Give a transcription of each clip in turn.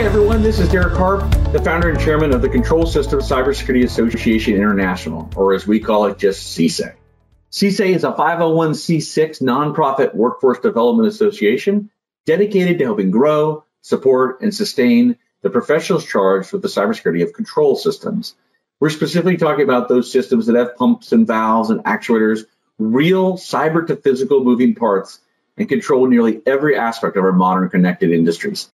Hi, everyone. This is Derek Harp, the founder and chairman of the Control Systems Cybersecurity Association International, or as we call it, just CSA. CSA is a 501c6 nonprofit workforce development association dedicated to helping grow, support, and sustain the professionals charged with the cybersecurity of control systems. We're specifically talking about those systems that have pumps and valves and actuators, real cyber to physical moving parts, and control nearly every aspect of our modern connected industries.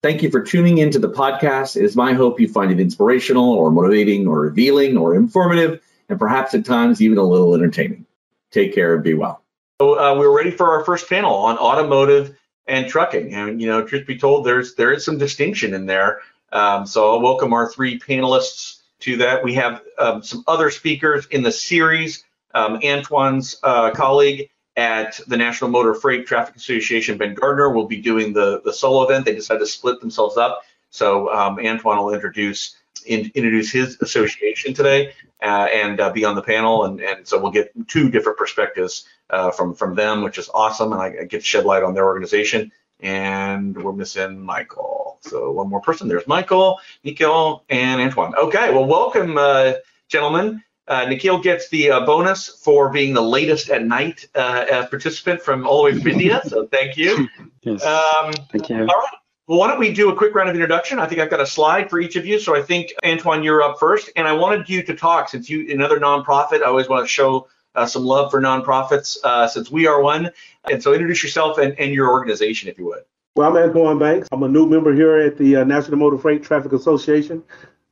Thank you for tuning into the podcast. It is my hope you find it inspirational or motivating or revealing or informative and perhaps at times even a little entertaining. Take care and be well. So uh, we're ready for our first panel on automotive and trucking. And you know, truth be told, there's there is some distinction in there. Um, so I'll welcome our three panelists to that. We have um, some other speakers in the series. Um, Antwan's uh, colleague at the National Motor Freight Traffic Association, Ben Gardner, will be doing the, the solo event. They decided to split themselves up. So um, Antwan will introduce in, introduce his association today uh, and uh, be on the panel. And, and so we'll get two different perspectives uh, from, from them, which is awesome. And I, I get shed light on their organization. And we're missing Michael. So one more person. There's Michael, Nikhil, and Antwan. Okay, well, welcome, uh, gentlemen. Uh, Nikhil gets the uh, bonus for being the latest at night uh, participant from all the way from India. So thank you. Yes. Um, thank you. All right. Well, why don't we do a quick round of introduction? I think I've got a slide for each of you. So I think Antwan, you're up first, and I wanted you to talk since you another nonprofit. I always want to show uh, some love for nonprofits uh, since we are one. And so introduce yourself and, and your organization, if you would. Well, I'm Antwan Banks. I'm a new member here at the uh, National Motor Freight Traffic Association.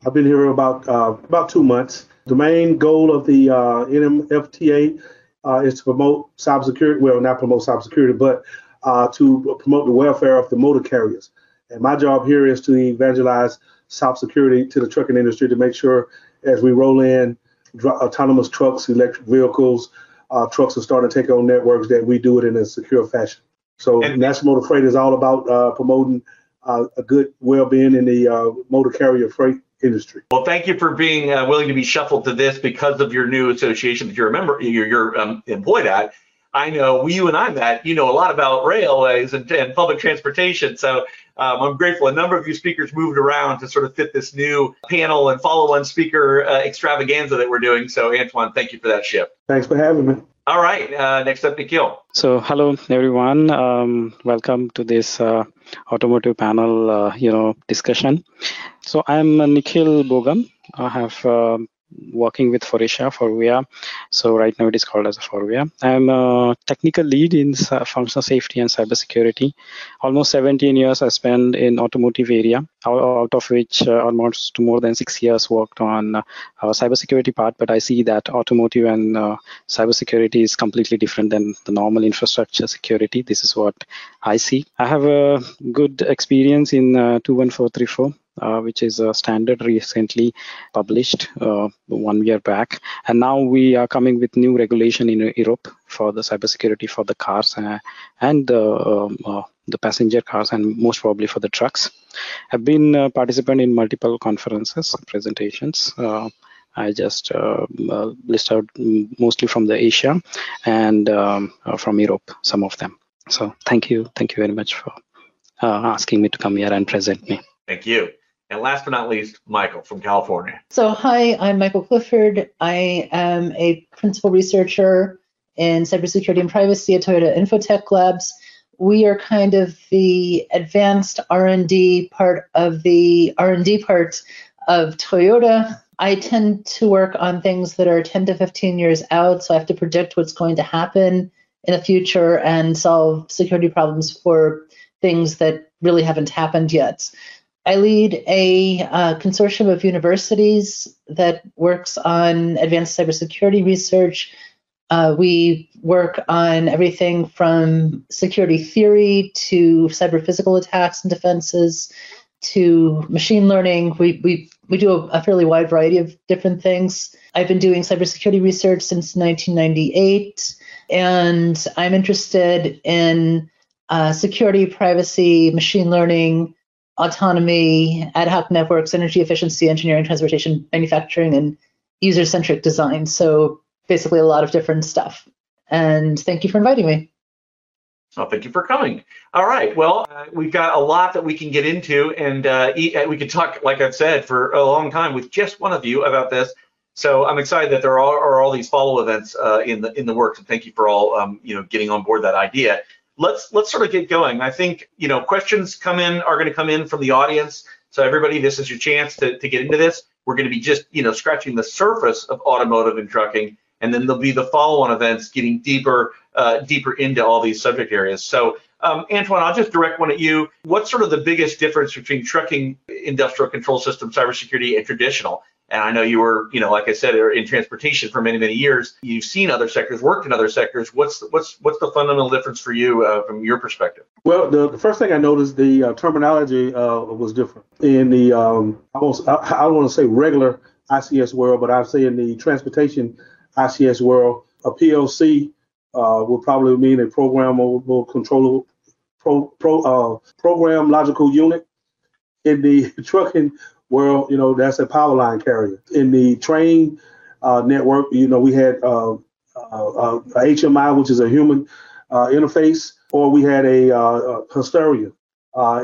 I've been here about about two months. The main goal of the uh, NMFTA uh, is to promote cybersecurity. Well, not promote cybersecurity, but uh, to promote the welfare of the motor carriers. And my job here is to evangelize cybersecurity to the trucking industry to make sure as we roll in dr- autonomous trucks, electric vehicles, uh, trucks are starting to take on networks that we do it in a secure fashion. So and, National Motor Freight is all about uh, promoting uh, a good well-being in the uh, motor carrier freight industry. Well, thank you for being uh, willing to be shuffled to this because of your new association that you're a member, you're, you're um, employed at. I know you and I met, you know a lot about railways and, and public transportation. So um, I'm grateful. A number of you speakers moved around to sort of fit this new panel and follow-on speaker uh, extravaganza that we're doing. So Antwan, thank you for that shift. Thanks for having me. All right, uh, next up, Nikhil. So, hello everyone. Um, welcome to this uh, automotive panel, uh, you know, discussion. So, I'm Nikhil Bogam. I have um, working with Faurecia, Forvia. So right now it is called as Forvia. I'm a technical lead in functional safety and cybersecurity. Almost 17 years I spent in automotive area, out of which uh, almost more than six years worked on uh, cybersecurity part. But I see that automotive and uh, cybersecurity is completely different than the normal infrastructure security. This is what I see. I have a good experience in uh, 21434 uh, which is a standard recently published uh, one year back. And now we are coming with new regulation in Europe for the cybersecurity for the cars uh, and um, uh, the passenger cars and most probably for the trucks. I've been a participant in multiple conferences, presentations. Uh, I just uh, uh, list out mostly from the Asia and um, uh, from Europe, some of them. So thank you, thank you very much for asking me to come here and present me. Thank you. And last but not least, Michael from California. So, hi, I'm Michael Clifford. I am a principal researcher in cybersecurity and privacy at Toyota Infotech Labs. We are kind of the advanced R&D part of the R&D part of Toyota. I tend to work on things that are 10 to 15 years out, so I have to predict what's going to happen in the future and solve security problems for things that really haven't happened yet. I lead a uh, consortium of universities that works on advanced cybersecurity research. Uh, we work on everything from security theory to cyber physical attacks and defenses to machine learning. We, we, we do a, a fairly wide variety of different things. I've been doing cybersecurity research since 1998, and I'm interested in uh, security, privacy, machine learning, autonomy, ad hoc networks, energy efficiency, engineering, transportation, manufacturing, and user centric design. So basically, a lot of different stuff. And thank you for inviting me. Oh, thank you for coming. All right. Well, uh, we've got a lot that we can get into, and uh, we could talk, like I've said, for a long time with just one of you about this. So I'm excited that there are, are all these follow events uh, in the in the works, and thank you for all um, you know getting on board that idea. Let's let's sort of get going. I think you know questions come in are going to come in from the audience. So everybody, this is your chance to to get into this. We're going to be just you know scratching the surface of automotive and trucking, and then there'll be the follow-on events getting deeper uh, deeper into all these subject areas. So um, Antwan, I'll just direct one at you. What's sort of the biggest difference between trucking industrial control system cybersecurity and traditional? And I know you were, you know, like I said, in transportation for many, many years. You've seen other sectors, worked in other sectors. What's what's what's the fundamental difference for you uh, from your perspective? Well, the, the, first thing I noticed, the uh, terminology uh, was different in the um, almost, I, I don't want to say regular ICS world, but I'd say in the transportation ICS world, a PLC uh, would probably mean a programmable controllable pro, pro, uh, program logical unit. In the trucking well, you know, that's a power line carrier. In the train uh, network, you know, we had uh, uh, uh HMI, which is a human uh, interface, or we had a, uh, a historian.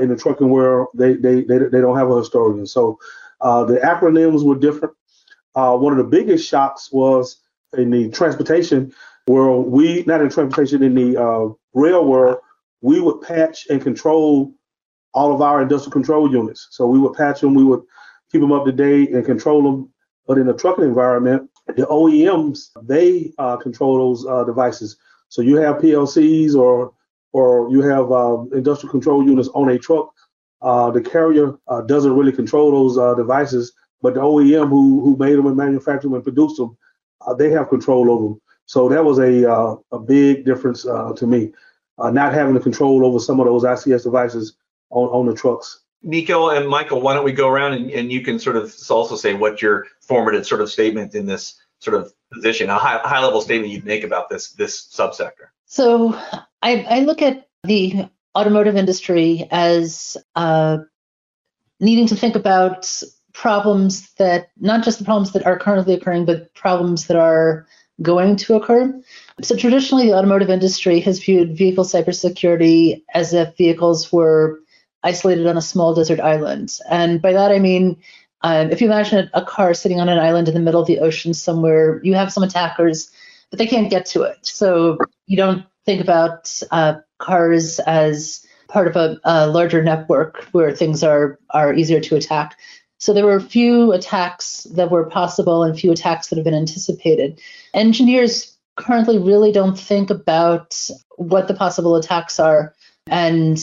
in the trucking world, they, they, they, they don't have a historian. So the acronyms were different. one of the biggest shocks was in the transportation world, we, not in transportation, in the rail world, we would patch and control all of our industrial control units. So we would patch them, we would keep them up to date and control them. But in the trucking environment, the OEMs they uh, control those uh, devices. So you have PLCs or or you have uh, industrial control units on a truck. Uh, the carrier uh, doesn't really control those uh, devices, but the OEM who who made them and manufactured them and produced them, they have control over them. So that was a a big difference to me, not having the control over some of those ICS devices on, on the trucks. Nico and Michael, why don't we go around and, and, you can sort of also say what your formative sort of statement in this sort of position, a high, high level statement you'd make about this this subsector. So I, I look at the automotive industry as uh, needing to think about problems that not just the problems that are currently occurring, but problems that are going to occur. So traditionally, the automotive industry has viewed vehicle cybersecurity as if vehicles were isolated on a small desert island. And by that I mean, um, if you imagine a, car sitting on an island in the middle of the ocean somewhere, you have some attackers, but they can't get to it. So you don't think about uh, cars as part of a, a, larger network where things are are easier to attack. So there were a few attacks that were possible and few attacks that have been anticipated. Engineers currently really don't think about what the possible attacks are and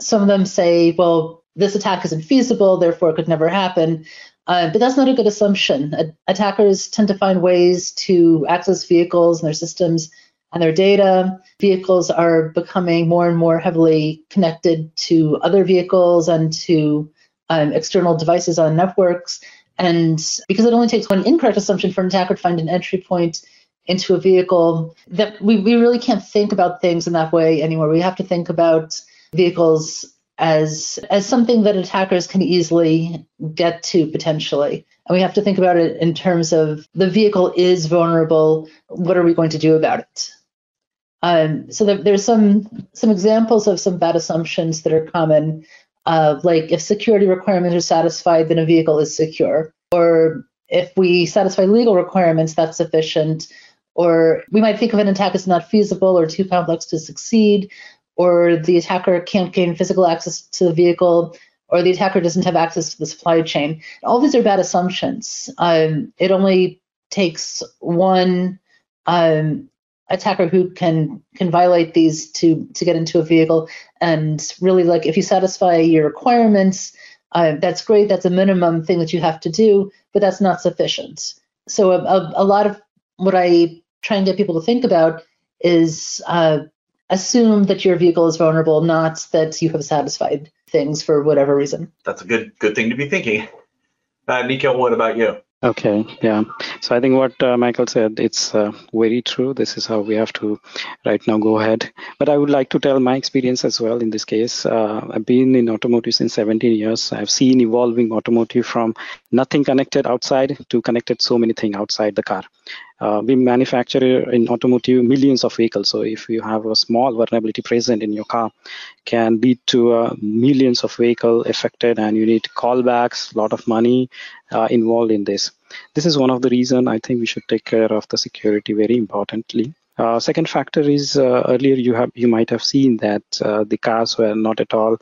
some of them say, well, this attack isn't feasible, therefore it could never happen. Uh, but that's not a good assumption. A- attackers tend to find ways to access vehicles and their systems and their data. Vehicles are becoming more and more heavily connected to other vehicles and to um, external devices on networks. And because it only takes one incorrect assumption for an attacker to find an entry point into a vehicle, that we, we really can't think about things in that way anymore. We have to think about vehicles as as something that attackers can easily get to potentially. And we have to think about it in terms of the vehicle is vulnerable. What are we going to do about it? Um, so there, there's some some examples of some bad assumptions that are common, uh, like if security requirements are satisfied, then a vehicle is secure, or if we satisfy legal requirements, that's sufficient. Or we might think of an attack as not feasible or too complex to succeed, or the attacker can't gain physical access to the vehicle, or the attacker doesn't have access to the supply chain. All these are bad assumptions. Um, it only takes one um, attacker who can can violate these to to get into a vehicle. And really, like if you satisfy your requirements, uh, that's great. That's a minimum thing that you have to do, but that's not sufficient. So a, a, a lot of what I try and get people to think about is uh, assume that your vehicle is vulnerable, not that you have satisfied things for whatever reason. That's a good good thing to be thinking. Uh, Nikhil, what about you? Okay, yeah. So I think what uh, Michael said, it's uh, very true. This is how we have to right now go ahead. But I would like to tell my experience as well in this case. Uh, I've been in automotive since 17 years. I've seen evolving automotive from nothing connected outside to connected so many things outside the car. Uh, we manufacture in automotive millions of vehicles. So if you have a small vulnerability present in your car, can lead to uh, millions of vehicle affected, and you need callbacks, a lot of money uh, involved in this. This is one of the reason I think we should take care of the security very importantly. Uh, second factor is uh, earlier you have you might have seen that uh, the cars were not at all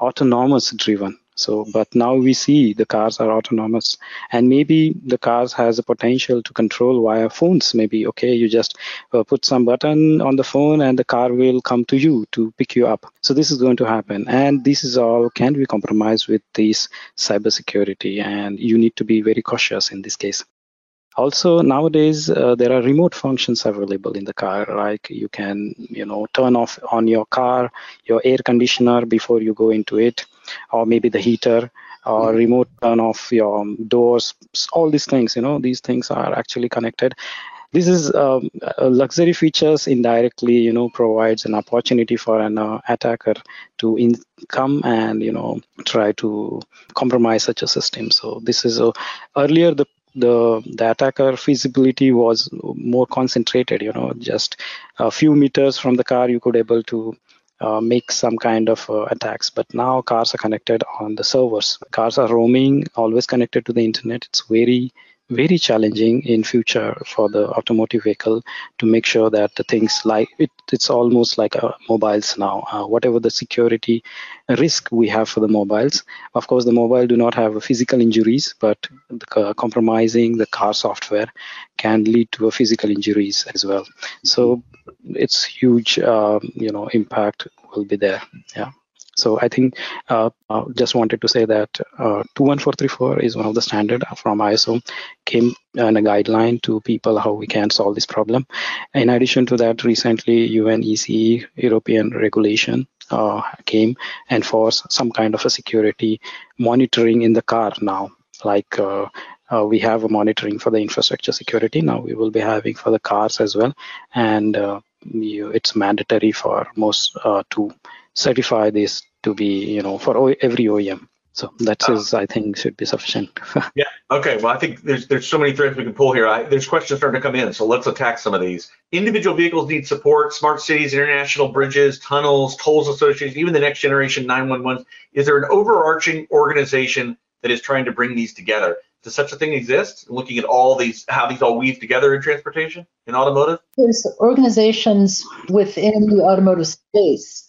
autonomous driven so but now we see the cars are autonomous and maybe the cars has a potential to control via phones. Maybe okay you just uh, put some button on the phone and the car will come to you to pick you up. So this is going to happen and this is all can be compromised with this cybersecurity and you need to be very cautious in this case also nowadays uh, there are remote functions available in the car like you can you know turn off on your car your air conditioner before you go into it or maybe the heater or mm-hmm. remote turn off your doors all these things you know these things are actually connected this is um, luxury features indirectly you know provides an opportunity for an uh, attacker to in- come and you know try to compromise such a system so this is a earlier the the the attacker feasibility was more concentrated you know just a few meters from the car you could able to uh, make some kind of uh, attacks. But now cars are connected on the servers. Cars are roaming always connected to the internet. It's very very challenging in future for the automotive vehicle to make sure that the things like it, it's almost like a mobiles now. Uh, whatever the security risk we have for the mobiles of course the mobile do not have physical injuries but the, uh, compromising the car software can lead to a physical injuries as well. So it's huge um, you know impact will be there. Yeah so I think uh, uh, just wanted to say that uh, 21434 is one of the standard from ISO came and a guideline to people how we can solve this problem. In addition to that, recently UNECE European regulation uh, came and forced some kind of a security monitoring in the car now, like uh, uh, we have a monitoring for the infrastructure security. Now we will be having for the cars as well. And uh, you, it's mandatory for most uh, to certify this to be, you know, for o- every OEM. So that uh, is, I think, should be sufficient. yeah. Okay. Well, I think there's there's so many threads we can pull here. I, there's questions starting to come in, so let's attack some of these. Individual vehicles need support. Smart cities, international bridges, tunnels, tolls associations, even the next generation 911. Is there an overarching organization that is trying to bring these together? Does such a thing exist? Looking at all these, how these all weave together in transportation, in automotive. There's organizations within the automotive space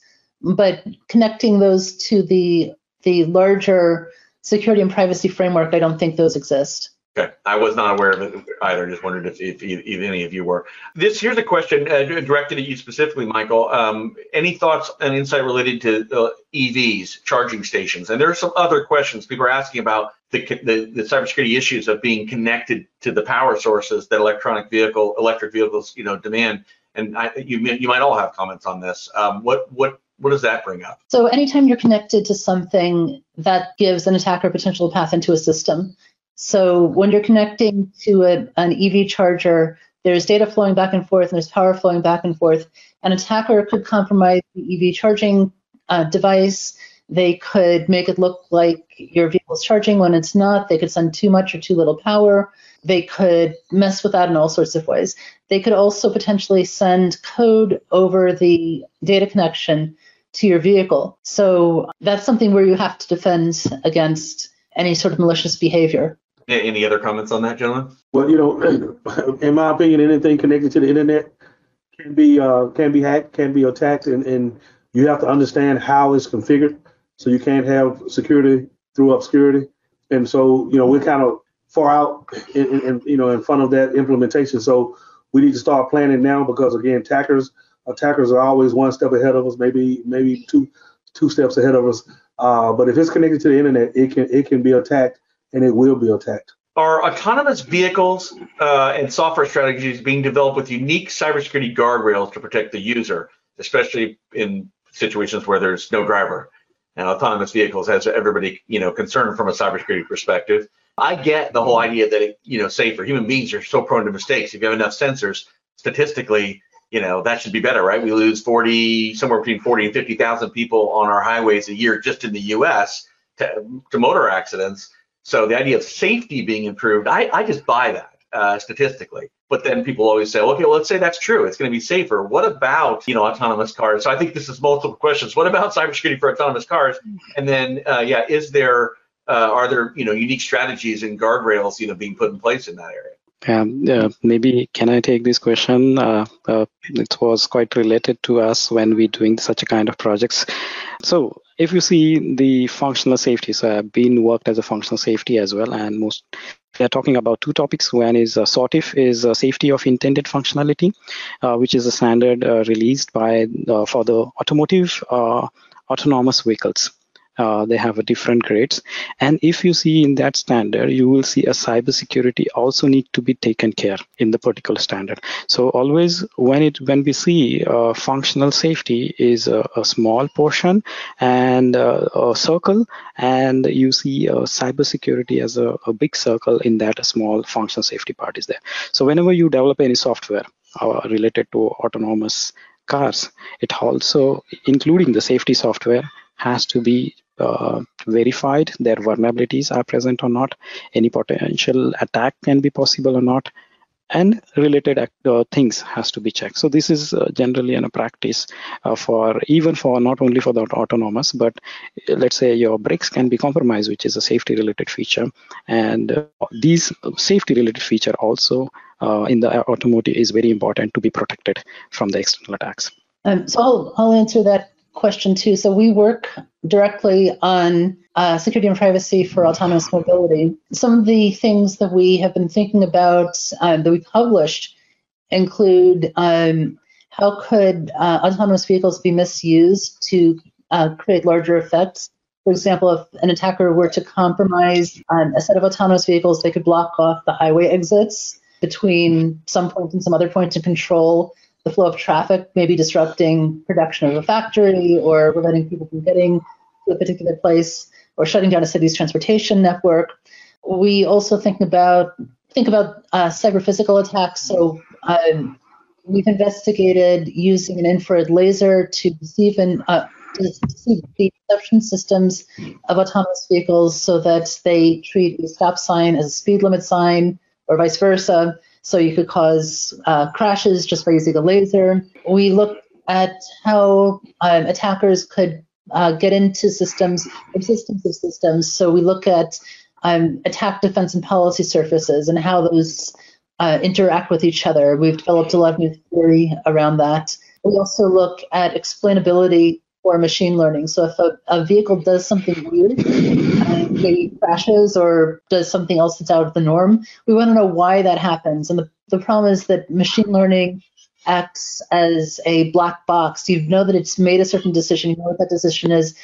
but connecting those to the the larger security and privacy framework, I don't think those exist. Okay, I was not aware of it either. I just wondered if, if, if any of you were. This here's a question uh, directed at you specifically, Michael. Um, any thoughts and insight related to uh, EVs, charging stations? And there are some other questions people are asking about the, the, the cybersecurity issues of being connected to the power sources that electronic vehicle, electric vehicles, you know, demand. And I, you you might all have comments on this. Um, what what what does that bring up? So anytime you're connected to something that gives an attacker potential path into a system. So when you're connecting to a, an EV charger, there's data flowing back and forth and there's power flowing back and forth. An attacker could compromise the EV charging uh, device. They could make it look like your vehicle is charging when it's not. They could send too much or too little power. They could mess with that in all sorts of ways. They could also potentially send code over the data connection to your vehicle. So that's something where you have to defend against any sort of malicious behavior. Any other comments on that, gentlemen? Well, you know, in my opinion, anything connected to the internet can be uh, can be hacked, can be attacked, and, and you have to understand how it's configured. So you can't have security through obscurity. And so, you know, we're kind of far out in, in, in, you know in front of that implementation. So we need to start planning now because again, attackers attackers are always one step ahead of us, maybe maybe two two steps ahead of us. Uh, but if it's connected to the internet, it can it can be attacked and it will be attacked. Are autonomous vehicles uh, and software strategies being developed with unique cybersecurity guardrails to protect the user, especially in situations where there's no driver? And autonomous vehicles has everybody, you know, concerned from a cybersecurity perspective. I get the whole idea that, you know, safer human beings are so prone to mistakes. If you have enough sensors, statistically, you know, that should be better, right? We lose 40, somewhere between 40 and 50,000 people on our highways a year just in the U.S. to, to motor accidents. So the idea of safety being improved, I, I just buy that. uh, statistically. But then people always say, okay, well, let's say that's true. It's going to be safer. What about, you know, autonomous cars? So I think this is multiple questions. What about cybersecurity for autonomous cars? And then, uh, yeah, is there, uh, are there, you know, unique strategies and guardrails, you know, being put in place in that area? Um, uh, maybe can I take this question? Uh, uh, it was quite related to us when we doing such a kind of projects. So if you see the functional safety, so I've been worked as a functional safety as well, and most we are talking about two topics. One is uh, SOTIF is uh, safety of intended functionality, uh, which is a standard uh, released by uh, for the automotive autonomous vehicles. Uh, they have a different grades. And if you see in that standard you will see a cybersecurity also need to be taken care in the particular standard. So always when it when we see uh, functional safety is a, a small portion and uh, a circle and you see uh, cybersecurity as a, a big circle in that a small functional safety part is there. So whenever you develop any software uh, related to autonomous cars it also including the safety software has to be uh, verified their vulnerabilities are present or not any potential attack can be possible or not and related uh, things has to be checked. So this is uh, generally in a practice uh, for even for not only for the autonomous but uh, let's say your brakes can be compromised which is a safety related feature. And uh, these safety related feature also in the automotive is very important to be protected from the external attacks. Um, so I'll, I'll answer that question too. So we work directly on uh, security and privacy for autonomous mobility. Some of the things that we have been thinking about uh, that we published include um, how could uh, autonomous vehicles be misused to uh, create larger effects. For example, if an attacker were to compromise um, a set of autonomous vehicles, they could block off the highway exits between some point and some other point to control the flow of traffic, maybe disrupting production of a factory or preventing people from getting to a particular place or shutting down a city's transportation network. We also think about think about uh, cyber physical attacks. So um, we've investigated using an infrared laser to deceive and uh, deceive the perception systems of autonomous vehicles so that they treat a stop sign as a speed limit sign or vice versa. So you could cause uh, crashes just by using a laser. We look at how um, attackers could uh, get into systems systems of systems. So we look at um, attack defense and policy surfaces and how those uh, interact with each other. We've developed a lot of new theory around that. We also look at explainability for machine learning. So if a, a vehicle does something weird, maybe crashes or does something else that's out of the norm, we want to know why that happens. And the, the problem is that machine learning acts as a black box. You know that it's made a certain decision, you know what that decision is,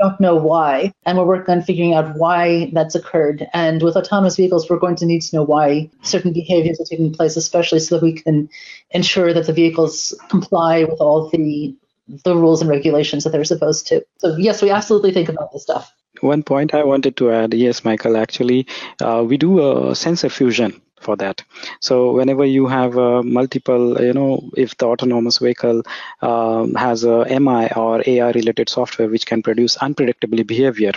don't know why. And we're working on figuring out why that's occurred. And with autonomous vehicles, we're going to need to know why certain behaviors are taking place, especially so that we can ensure that the vehicles comply with all the the rules and regulations that they're supposed to. So yes, we absolutely think about this stuff. One point I wanted to add, yes, Michael, actually, uh, we do a sensor fusion for that. So whenever you have uh, multiple, you know, if the autonomous vehicle um, has a MI or AI related software which can produce unpredictable behavior,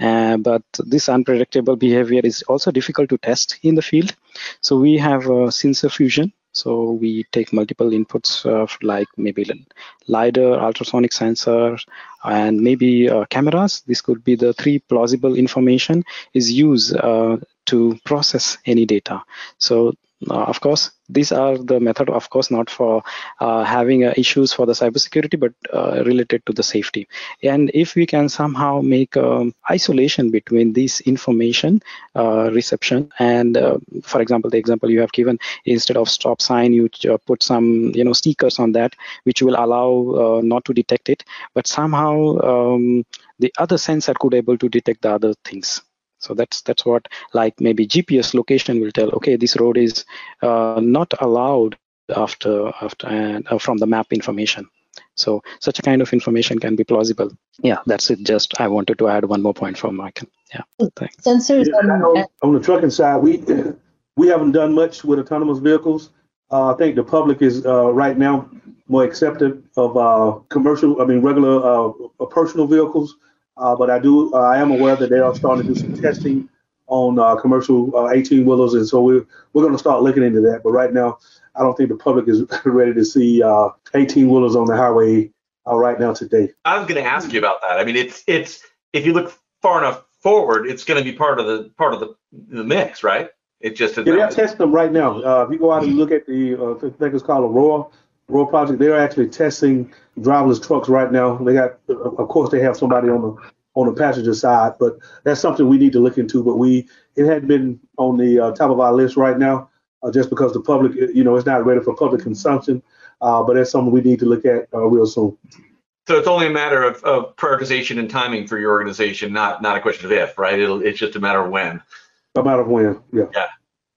uh, but this unpredictable behavior is also difficult to test in the field. So we have a sensor fusion so we take multiple inputs uh, like maybe LiDAR, ultrasonic sensor, and maybe uh, cameras. This could be the three plausible information is used uh, to process any data. So uh, of course, these are the method, of course, not for uh, having uh, issues for the cybersecurity, but uh, related to the safety. And if we can somehow make um, isolation between this information uh, reception and, uh, for example, the example you have given, instead of stop sign, you put some, you know, stickers on that, which will allow not to detect it, but somehow um, the other sensor could able to detect the other things. So that's that's what like maybe GPS location will tell. Okay, this road is uh, not allowed after after uh, from the map information. So such a kind of information can be plausible. Yeah, that's it. Just I wanted to add one more point from Michael. Yeah, thanks. Sensors yeah, on, on, the trucking side, we we haven't done much with autonomous vehicles. Uh, I think the public is uh, right now more accepted of uh, commercial, I mean regular uh, personal vehicles. Uh, but I do, uh, I am aware that they are starting to do some testing on uh, commercial 18 uh, wheelers, and so we're we're going to start looking into that. But right now, I don't think the public is ready to see 18 wheelers on the highway right now today. I was going to ask you about that. I mean, it's it's if you look far enough forward, it's going to be part of the part of the the mix, right? It just yeah, they're testing them right now. Uh, if you go out and look at the, uh, I think it's called Aurora, Aurora project, they're actually testing driverless trucks right now. They got, of course, they have somebody on the on the passenger side, but that's something we need to look into. But we, it hadn't been on the uh, top of our list right now, uh, just because the public, you know, it's not ready for public consumption. Uh, but that's something we need to look at uh, real soon. So it's only a matter of, of prioritization and timing for your organization, not not a question of if, right? It'll, it's just a matter of when. A matter of when, yeah. Yeah.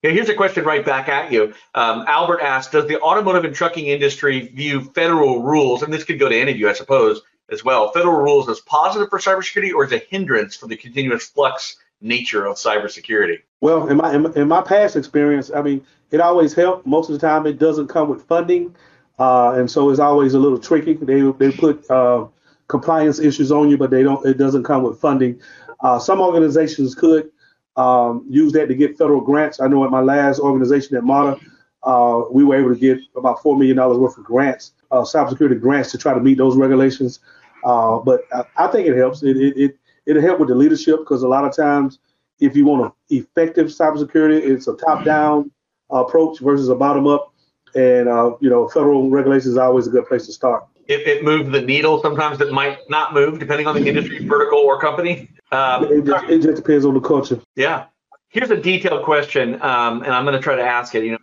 Here's a question right back at you. Um, Albert asked, does the automotive and trucking industry view federal rules, and this could go to any of you, I suppose, as well, federal rules as positive for cybersecurity or as a hindrance for the continuous flux nature of cybersecurity? Well, in my, in my past experience, I mean, it always helped. Most of the time, it doesn't come with funding. Uh, and so it's always a little tricky. They they put uh, compliance issues on you, but they don't. It doesn't come with funding. Uh, some organizations could um, use that to get federal grants. I know at my last organization at MARTA, uh, we were able to get about four million dollars worth of grants, uh, cybersecurity grants, to try to meet those regulations. Uh, but I, I, think it helps. It it it it'll help with the leadership because a lot of times, if you want an effective cybersecurity, it's a top-down approach versus a bottom-up and uh, you know, federal regulations is always a good place to start. If it moves the needle, sometimes it might not move, depending on the industry, vertical, or company. Um, it, just, it, just, depends on the culture. Yeah. Here's a detailed question, um, and I'm going to try to ask it. You know,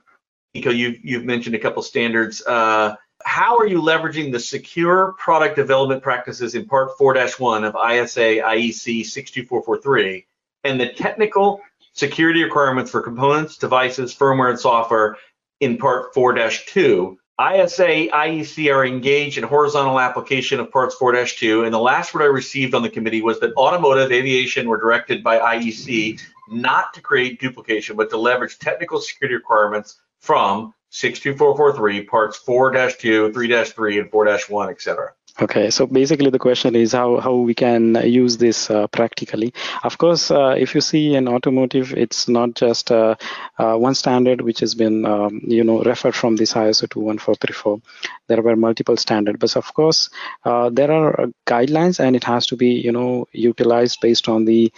Nico, you've you've mentioned a couple standards. Uh, how are you leveraging the secure product development practices in Part 4-1 of ISA IEC 62443 and the technical security requirements for components, devices, firmware, and software in Part 4-2. ISA, IEC are engaged in horizontal application of Parts 4-2, and the last word I received on the committee was that automotive aviation were directed by IEC not to create duplication, but to leverage technical security requirements from 62443, Parts 4-2, 3-3, and 4-1, etc. Okay, so basically the question is how, how we can use this uh, practically. Of course, uh, if you see in automotive, it's not just uh, uh one standard which has been um, you know referred from this ISO 21434. There were multiple standards, but of course uh, there are uh, guidelines and it has to be you know utilized based on the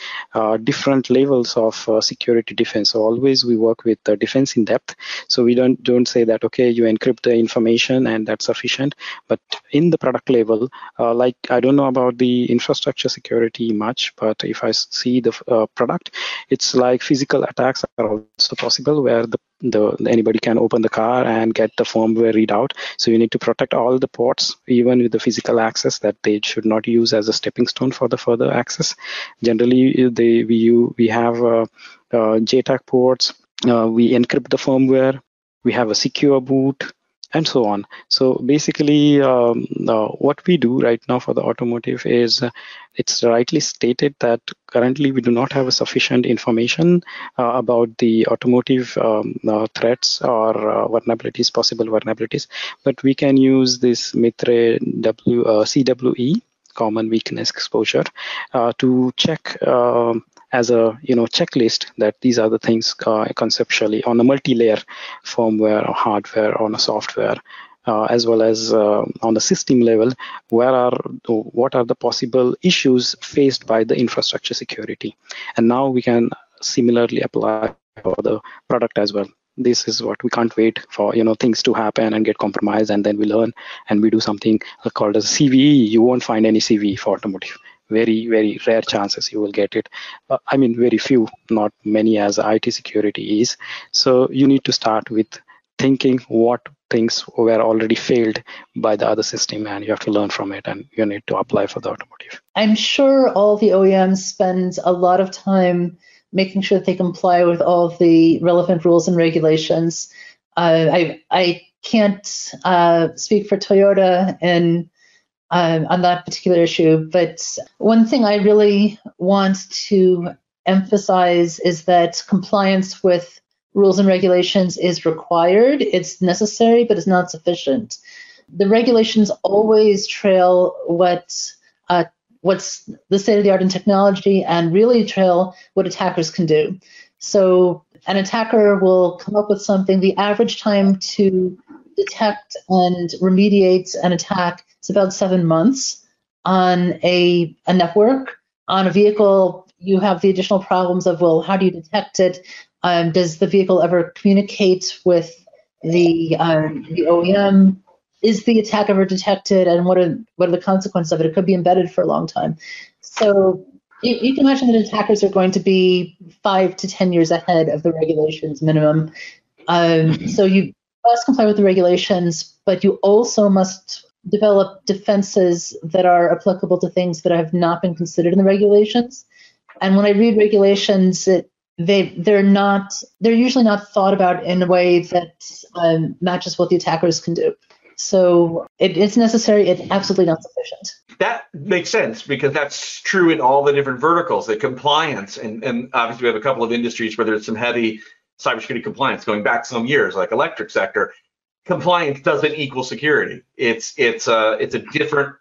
different levels of security defense. So always we work with the defense in depth. So we don't don't say that okay you encrypt the information and that's sufficient, but in the product level uh, like I don't know about the infrastructure security much, but if I see the uh, product, it's like physical attacks are also possible where the, the anybody can open the car and get the firmware readout. So you need to protect all the ports, even with the physical access that they should not use as a stepping stone for the further access. Generally, they we we have uh, uh, JTAG ports. Uh, we encrypt the firmware. We have a secure boot and so on. So basically, um, uh, what we do right now for the automotive is uh, it's rightly stated that currently we do not have sufficient information uh, about the automotive um, uh, threats or uh, vulnerabilities, possible vulnerabilities, but we can use this MITRE w, uh, CWE, common weakness exposure, to check um, as a you know checklist that these are the things uh, conceptually on a multi-layer firmware or hardware on a software uh, as well as uh, on the system level where are what are the possible issues faced by the infrastructure security. And now we can similarly apply for the product as well. This is what we can't wait for you know things to happen and get compromised and then we learn and we do something called as cve you won't find any cve for automotive very very rare chances you will get it. Uh, i mean very few not many as it security is. So you need to start with thinking what things were already failed by the other system and you have to learn from it and you need to apply for the automotive. I'm sure all the oems spend a lot of time making sure that they comply with all the relevant rules and regulations. Uh, i i can't uh, speak for toyota and um, on that particular issue. But one thing I really want to emphasize is that compliance with rules and regulations is required. It's necessary, but it's not sufficient. The regulations always trail what uh, what's the state of the art in technology and really trail what attackers can do. So an attacker will come up with something. The average time to detect and remediate an attack is about seven months on a, a network. On a vehicle, you have the additional problems of, well, how do you detect it? Um, does the vehicle ever communicate with the, um, the OEM? Is the attack ever detected, and what are what are the consequences of it? It could be embedded for a long time. So you, you, can imagine that attackers are going to be five to ten years ahead of the regulations minimum. Um, so you must comply with the regulations, but you also must develop defenses that are applicable to things that have not been considered in the regulations. And when I read regulations, it, they they're not they're usually not thought about in a way that um, matches what the attackers can do. So it, it's necessary. It's absolutely not sufficient. That makes sense because that's true in all the different verticals. The compliance, and, and obviously we have a couple of industries where there's some heavy cybersecurity compliance going back some years, like electric sector. Compliance doesn't equal security. It's it's a it's a different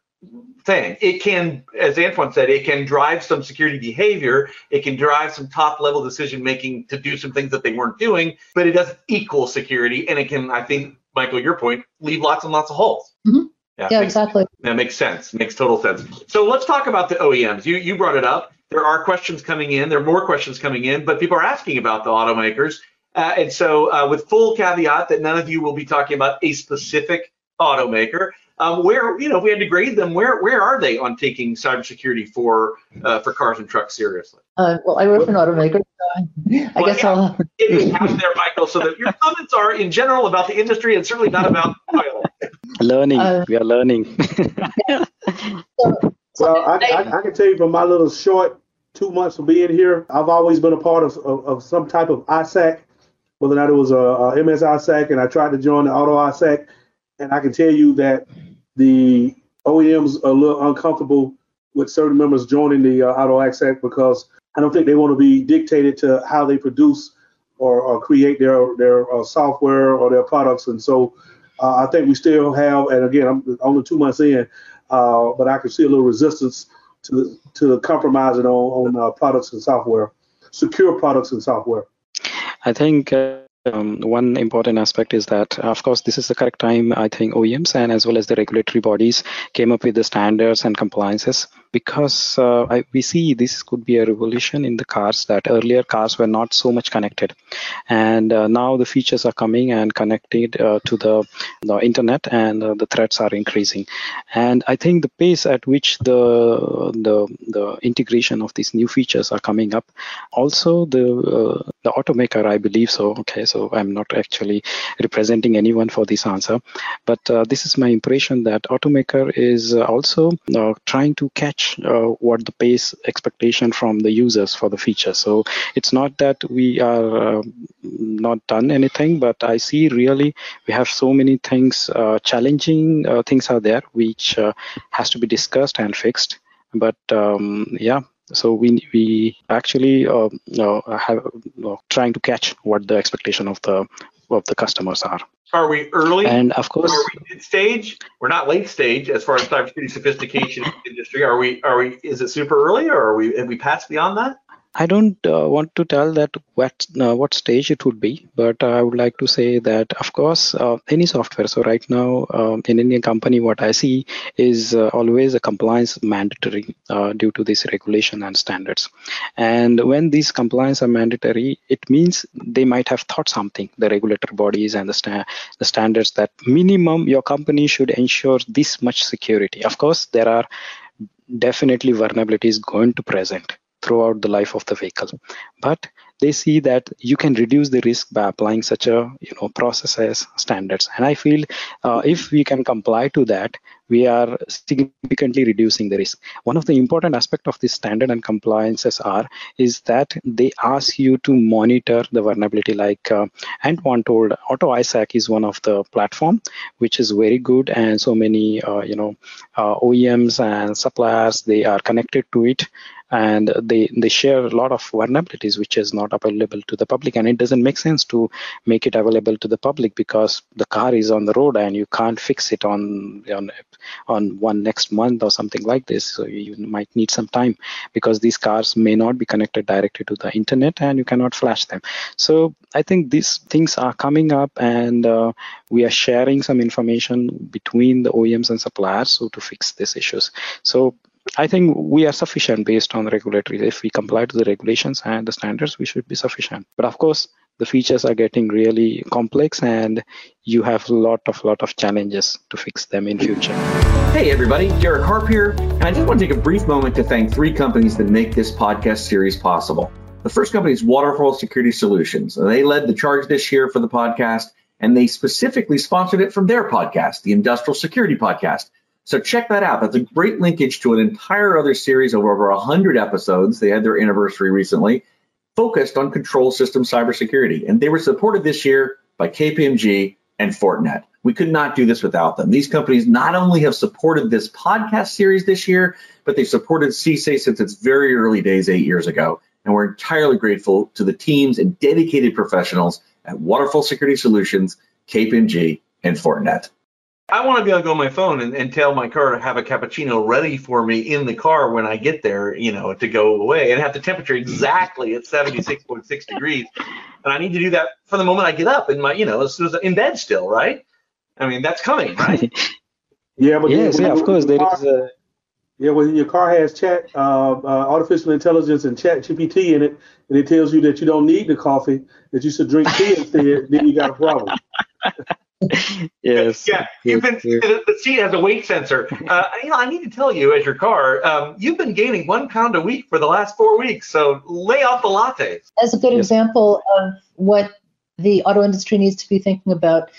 thing. It can, as Antwan said, it can drive some security behavior. It can drive some top level decision making to do some things that they weren't doing, but it doesn't equal security. And it can, I think, Michael, your point, leave lots and lots of holes. Mm-hmm. Yeah, yeah makes, exactly. That makes sense. Makes total sense. So let's talk about the OEMs. You you brought it up there are questions coming in. There are more questions coming in, but people are asking about the automakers. Uh, and so, uh, with full caveat that none of you will be talking about a specific automaker, um, where you know if we had to grade them, where where are they on taking cybersecurity for uh, for cars and trucks seriously? Uh, well, I work for an automaker. So I well, guess yeah, I'll. have there, Michael, so that your comments are in general about the industry and certainly not about pilot. Learning, uh, we are learning. so, well, I, I, I, can tell you from my little short two months of being here, I've always been a part of, of, of some type of ISAC, whether or not it was a, a MS ISAC, and I tried to join the auto ISAC, and I can tell you that the OEMs are a little uncomfortable with certain members joining the uh, auto ISAC because I don't think they want to be dictated to how they produce or, or create their their uh, software or their products, and so uh, I think we still have, and again, I'm only two months in, uh, but I can see a little resistance to to compromising on on uh, products and software, secure products and software. I think. Um, one important aspect is that, of course, this is the correct time. I think OEMs and as well as the regulatory bodies came up with the standards and compliances because uh, I, we see this could be a revolution in the cars that earlier cars were not so much connected, and uh, now the features are coming and connected uh, to the, the internet, and uh, the threats are increasing. And I think the pace at which the the the integration of these new features are coming up, also the uh, the automaker, I believe so. Okay, so I'm not actually representing anyone for this answer, but uh, this is my impression that automaker is also trying to catch uh, what the pace expectation from the users for the feature. So it's not that we are uh, not done anything, but I see really we have so many things, uh, challenging uh, things are there, which has to be discussed and fixed. But um, yeah, so we we actually uh, uh, have uh, trying to catch what the expectation of the of the customers are. Are we early? And of course, are we mid stage? We're not late stage as far as cybersecurity sophistication industry. Are we? Are we? Is it super early, or are we? Have we passed beyond that? I don't uh, want to tell that what uh, what stage it would be, but I would like to say that of course uh, any software. So right now um, in any company, what I see is uh, always a compliance mandatory uh, due to this regulation and standards. And when these compliance are mandatory, it means they might have thought something. The regulatory bodies and the sta- the standards that minimum your company should ensure this much security. Of course, there are definitely vulnerabilities going to present throughout the life of the vehicle. But they see that you can reduce the risk by applying such a you know processes standards. And i feel uh, if we can comply to that we are significantly reducing the risk. One of the important aspect of this standard and compliances are is that they ask you to monitor the vulnerability. Like uh, Antwan told auto ISAC is one of the platform which is very good and so many uh, you know uh, OEMs and suppliers they are connected to it and they they share a lot of vulnerabilities which is not available to the public. And it doesn't make sense to make it available to the public because the car is on the road and you can't fix it on on on one next month or something like this. So you might need some time because these cars may not be connected directly to the internet and you cannot flash them. So i think these things are coming up and uh, we are sharing some information between the oems and suppliers so to fix these issues. So I think we are sufficient based on the regulatory. If we comply to the regulations and the standards, we should be sufficient. But of course, the features are getting really complex and you have a lot of lot of challenges to fix them in future. Hey everybody, Derek Harp here, and I just want to take a brief moment to thank three companies that make this podcast series possible. The first company is Waterfall Security Solutions, they led the charge this year for the podcast, and they specifically sponsored it from their podcast, the Industrial Security Podcast. So check that out. That's a great linkage to an entire other series of over 100 episodes. They had their anniversary recently, focused on control system cybersecurity. And they were supported this year by KPMG and Fortinet. We could not do this without them. These companies not only have supported this podcast series this year, but they've supported CSA since its very early days eight years ago. And we're entirely grateful to the teams and dedicated professionals at Waterfall Security Solutions, KPMG, and Fortinet. I want to be able to go on my phone and, and tell my car to have a cappuccino ready for me in the car when I get there, you know, to go away and have the temperature exactly at 76.6 degrees. And I need to do that from the moment I get up in my, you know, as soon as I'm in bed still, right? I mean, that's coming, right? yeah, but yes, yeah, of course, there is a. Yeah, well, your car has chat, uh, uh, artificial intelligence and ChatGPT in it, and it tells you that you don't need the coffee, that you should drink tea instead, then you got a problem. yes. Yeah, you've been the, the seat has a weight sensor. Uh, you know, I need to tell you, as your car, um, you've been gaining one pound a week for the last four weeks. So lay off the lattes. As a good yes. example of what the auto industry needs to be thinking about,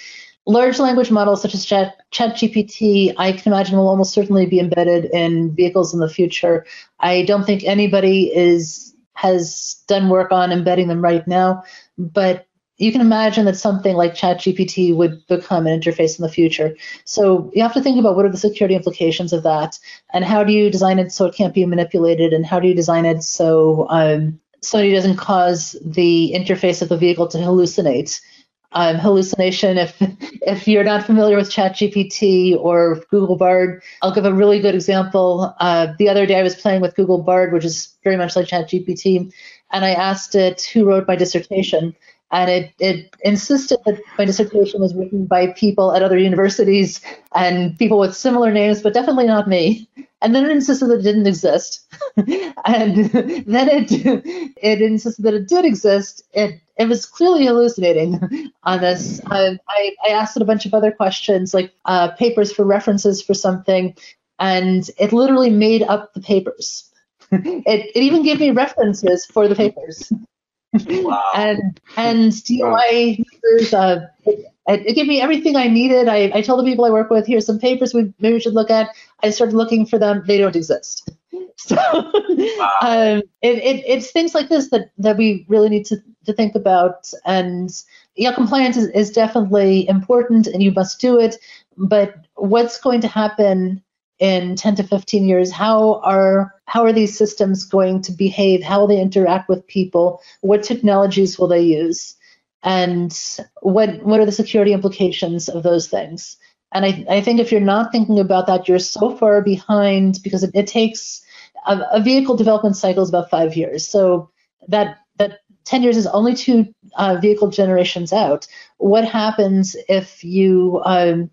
large language models such as Chat, ChatGPT, I can imagine will almost certainly be embedded in vehicles in the future. I don't think anybody is has done work on embedding them right now, but you can imagine that something like ChatGPT would become an interface in the future. So you have to think about what are the security implications of that, and how do you design it so it can't be manipulated, and how do you design it so um, doesn't cause the interface of the vehicle to hallucinate. Um, hallucination. If if you're not familiar with ChatGPT or Google Bard, I'll give a really good example. Uh, the other day I was playing with Google Bard, which is very much like ChatGPT, and I asked it who wrote my dissertation and it, it insisted that my dissertation was written by people at other universities and people with similar names, but definitely not me. And then it insisted that it didn't exist. and then it it insisted that it did exist. It it was clearly hallucinating on this. I, I asked it a bunch of other questions, like uh, papers for references for something, and it literally made up the papers. it, it even gave me references for the papers. Wow. and and DOI papers. Uh, it, it, gave me everything I needed. I, I told the people I work with, here's some papers we maybe should look at. I started looking for them. They don't exist. So wow. um, it, it, it's things like this that, that we really need to, to think about. And yeah, compliance is, is definitely important and you must do it. But what's going to happen in 10 to 15 years how are how are these systems going to behave? How will they interact with people? What technologies will they use? And what what are the security implications of those things? And i, I think if you're not thinking about that you're so far behind because it, it takes a, a, vehicle development cycle is about five years. So that that 10 years is only two uh, vehicle generations out. What happens if you um,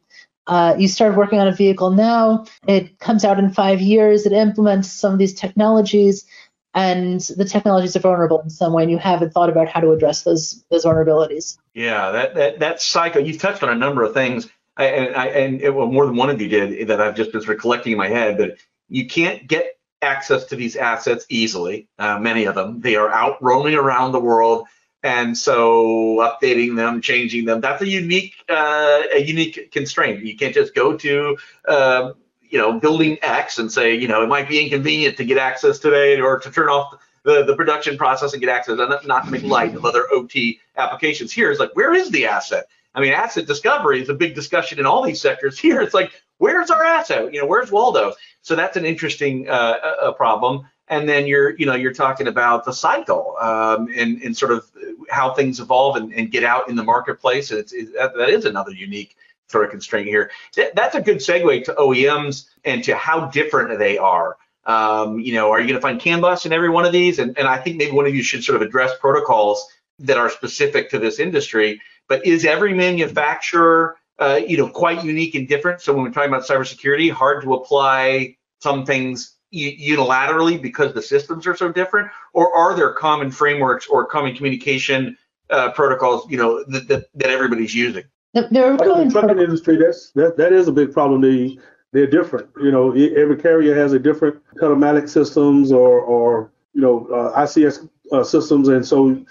uh, you start working on a vehicle now, it comes out in five years, it implements some of these technologies, and the technologies are vulnerable in some way, and you haven't thought about how to address those those vulnerabilities. Yeah, that that that cycle. You've touched on a number of things, I, and I, and it, well, more than one of you did that I've just been sort of collecting in my head. That you can't get access to these assets easily. Uh, many of them, they are out roaming around the world and so updating them, changing them, that's a unique uh, a unique constraint. You can't just go to uh, you know building X and say you know it might be inconvenient to get access today or to turn off the, the production process and get access and not to make light of other OT applications. Here is like where is the asset? I mean, asset discovery is a big discussion in all these sectors. Here, it's like, where's our asset? You know, where's Waldo? So that's an interesting uh, problem. And then you're you know you're talking about the cycle um, and and sort of how things evolve and, and get out in the marketplace. It's, it, that is another unique sort of constraint here. That's a good segue to OEMs and to how different they are. Um, you know, are you going to find CAN bus in every one of these? And, and I think maybe one of you should sort of address protocols that are specific to this industry. But is every manufacturer, uh, you know, quite unique and different? So when we're talking about cybersecurity, hard to apply some things unilaterally because the systems are so different, or are there common frameworks or common communication uh, protocols, you know, that, that, that everybody's using? There are common the trucking industry. That's that that is a big problem. The they're different. You know, every carrier has a different telematic systems or, or you know, uh, ICS uh, systems, and so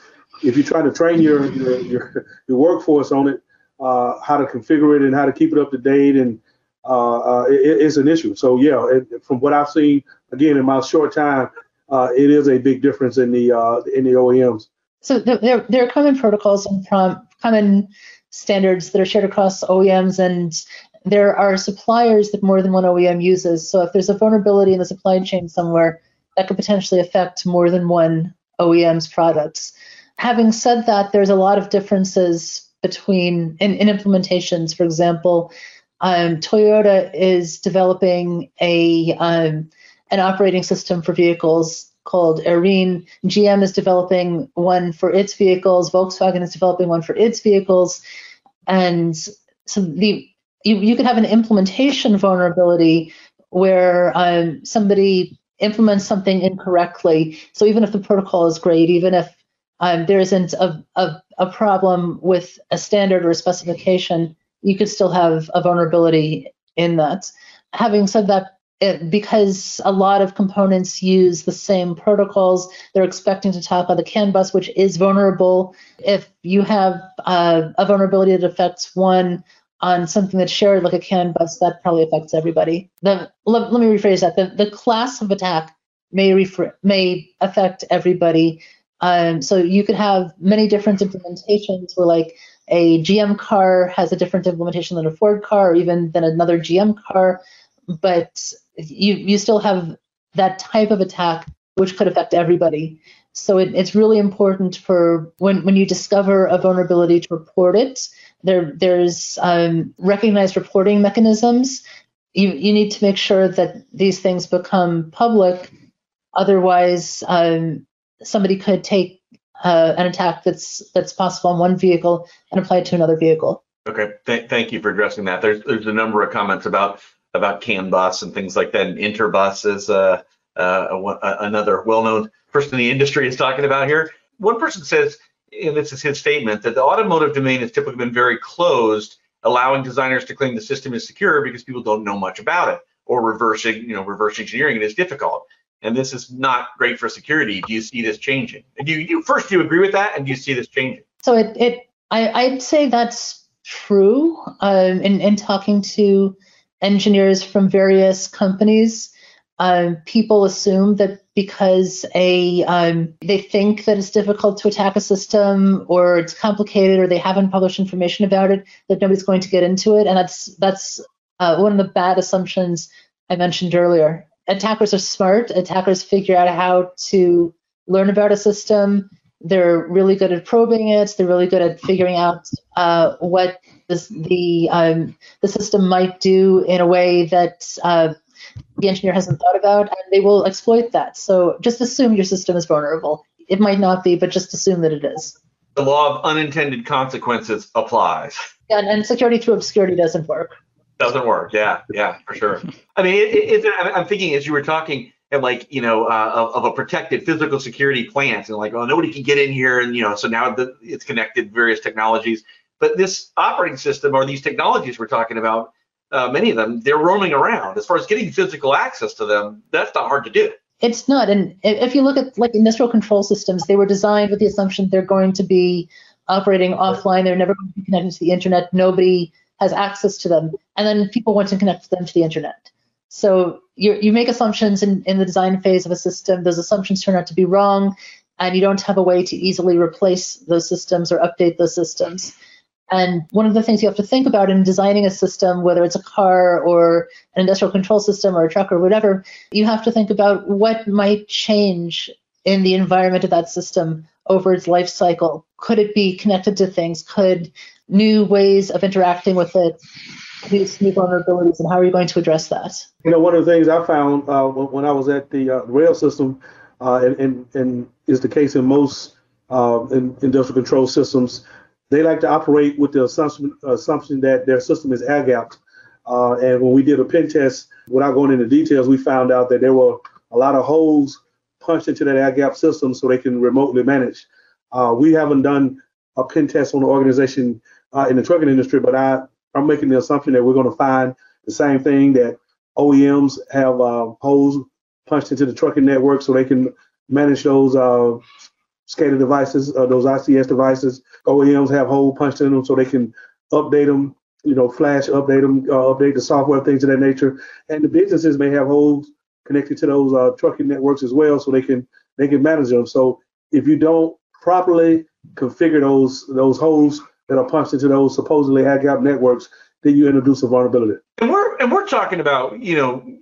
if you try to train your your, your, your workforce on it, uh, how to configure it and how to keep it up to date, and uh, uh, it, it's an issue. So yeah, it, from what I've seen, again in my short time, uh, it is a big difference in the in the OEMs. So there there are common protocols and common standards that are shared across OEMs and there are suppliers that more than one OEM uses. So if there's a vulnerability in the supply chain somewhere, that could potentially affect more than one OEM's products. Having said that, there's a lot of differences between in, in implementations. For example, um, Toyota is developing a um, an operating system for vehicles called Arene. GM is developing one for its vehicles. Volkswagen is developing one for its vehicles, and so the you, you could have an implementation vulnerability where um, somebody implements something incorrectly. So even if the protocol is great, even if um, there isn't a, a, a, problem with a standard or a specification, you could still have a vulnerability in that. Having said that, it, because a lot of components use the same protocols, they're expecting to talk on the CAN bus, which is vulnerable. If you have uh, a vulnerability that affects one on something that's shared like a CAN bus, that probably affects everybody. The, let, let me rephrase that. The, the class of attack may, refer, may affect everybody. Um, so you could have many different implementations where like a GM car has a different implementation than a Ford car or even than another GM car, but you, you still have that type of attack which could affect everybody. So it, it's really important for when, when you discover a vulnerability to report it there, there's um, recognized reporting mechanisms. You, you need to make sure that these things become public. Otherwise, um, somebody could take uh, an attack that's that's possible on one vehicle and apply it to another vehicle. Okay, Th- thank you for addressing that. There's there's a number of comments about about CAN bus and things like that. And Interbus is uh, uh, another well-known person in the industry is talking about here. One person says and this is his statement, that the automotive domain has typically been very closed, allowing designers to claim the system is secure because people don't know much about it, or reversing, you know, reverse engineering it is difficult. And this is not great for security. Do you see this changing? Do you, first do you agree with that, and do you see this changing? So it, it I, I'd say that's true. Um, in, in talking to engineers from various companies, um, people assume that because a um, they think that it's difficult to attack a system or it's complicated or they haven't published information about it that nobody's going to get into it and that's that's uh, one of the bad assumptions i mentioned earlier attackers are smart attackers figure out how to learn about a system they're really good at probing it they're really good at figuring out uh, what this, the um, the system might do in a way that uh, the engineer hasn't thought about, and they will exploit that. So just assume your system is vulnerable. It might not be, but just assume that it is. The law of unintended consequences applies. Yeah, and security through obscurity doesn't work. Doesn't work. Yeah, yeah, for sure. I mean, it, it, I'm thinking as you were talking, and like you know, uh, of, of, a protected physical security plant, and like, oh, nobody can get in here, and you know, so now the, it's connected various technologies. But this operating system or these technologies we're talking about uh, many of them, they're roaming around. As far as getting physical access to them, that's not hard to do. It's not. And if you look at like industrial control systems, they were designed with the assumption they're going to be operating offline. They're never going to be connected to the internet. Nobody has access to them. And then people want to connect them to the internet. So you you make assumptions in, in the design phase of a system. Those assumptions turn out to be wrong, and you don't have a way to easily replace those systems or update those systems. And one of the things you have to think about in designing a system, whether it's a car or an industrial control system or a truck or whatever, you have to think about what might change in the environment of that system over its life cycle. Could it be connected to things? Could new ways of interacting with it these new vulnerabilities, and how are you going to address that? You know, one of the things I found uh, when I was at the uh, rail system, uh, and, and, and is the case in most uh, in industrial control systems, they like to operate with the assumption, assumption that their system is air gapped. Uh, and when we did a pen test, without going into details, we found out that there were a lot of holes punched into that air system so they can remotely manage. Uh, we haven't done a pen test on the organization in the trucking industry, but I I'm making the assumption that we're going to find the same thing that OEMs have uh, holes punched into the trucking network so they can manage those uh, SCADA devices, uh, those ICS devices. OEMs have holes punched in them so they can update them, you know, flash update them, uh, update the software, things of that nature. And the businesses may have holes connected to those uh, trucking networks as well, so they can they can manage them. So if you don't properly configure those those holes that are punched into those supposedly air gap networks, then you introduce a vulnerability. And we're and we're talking about you know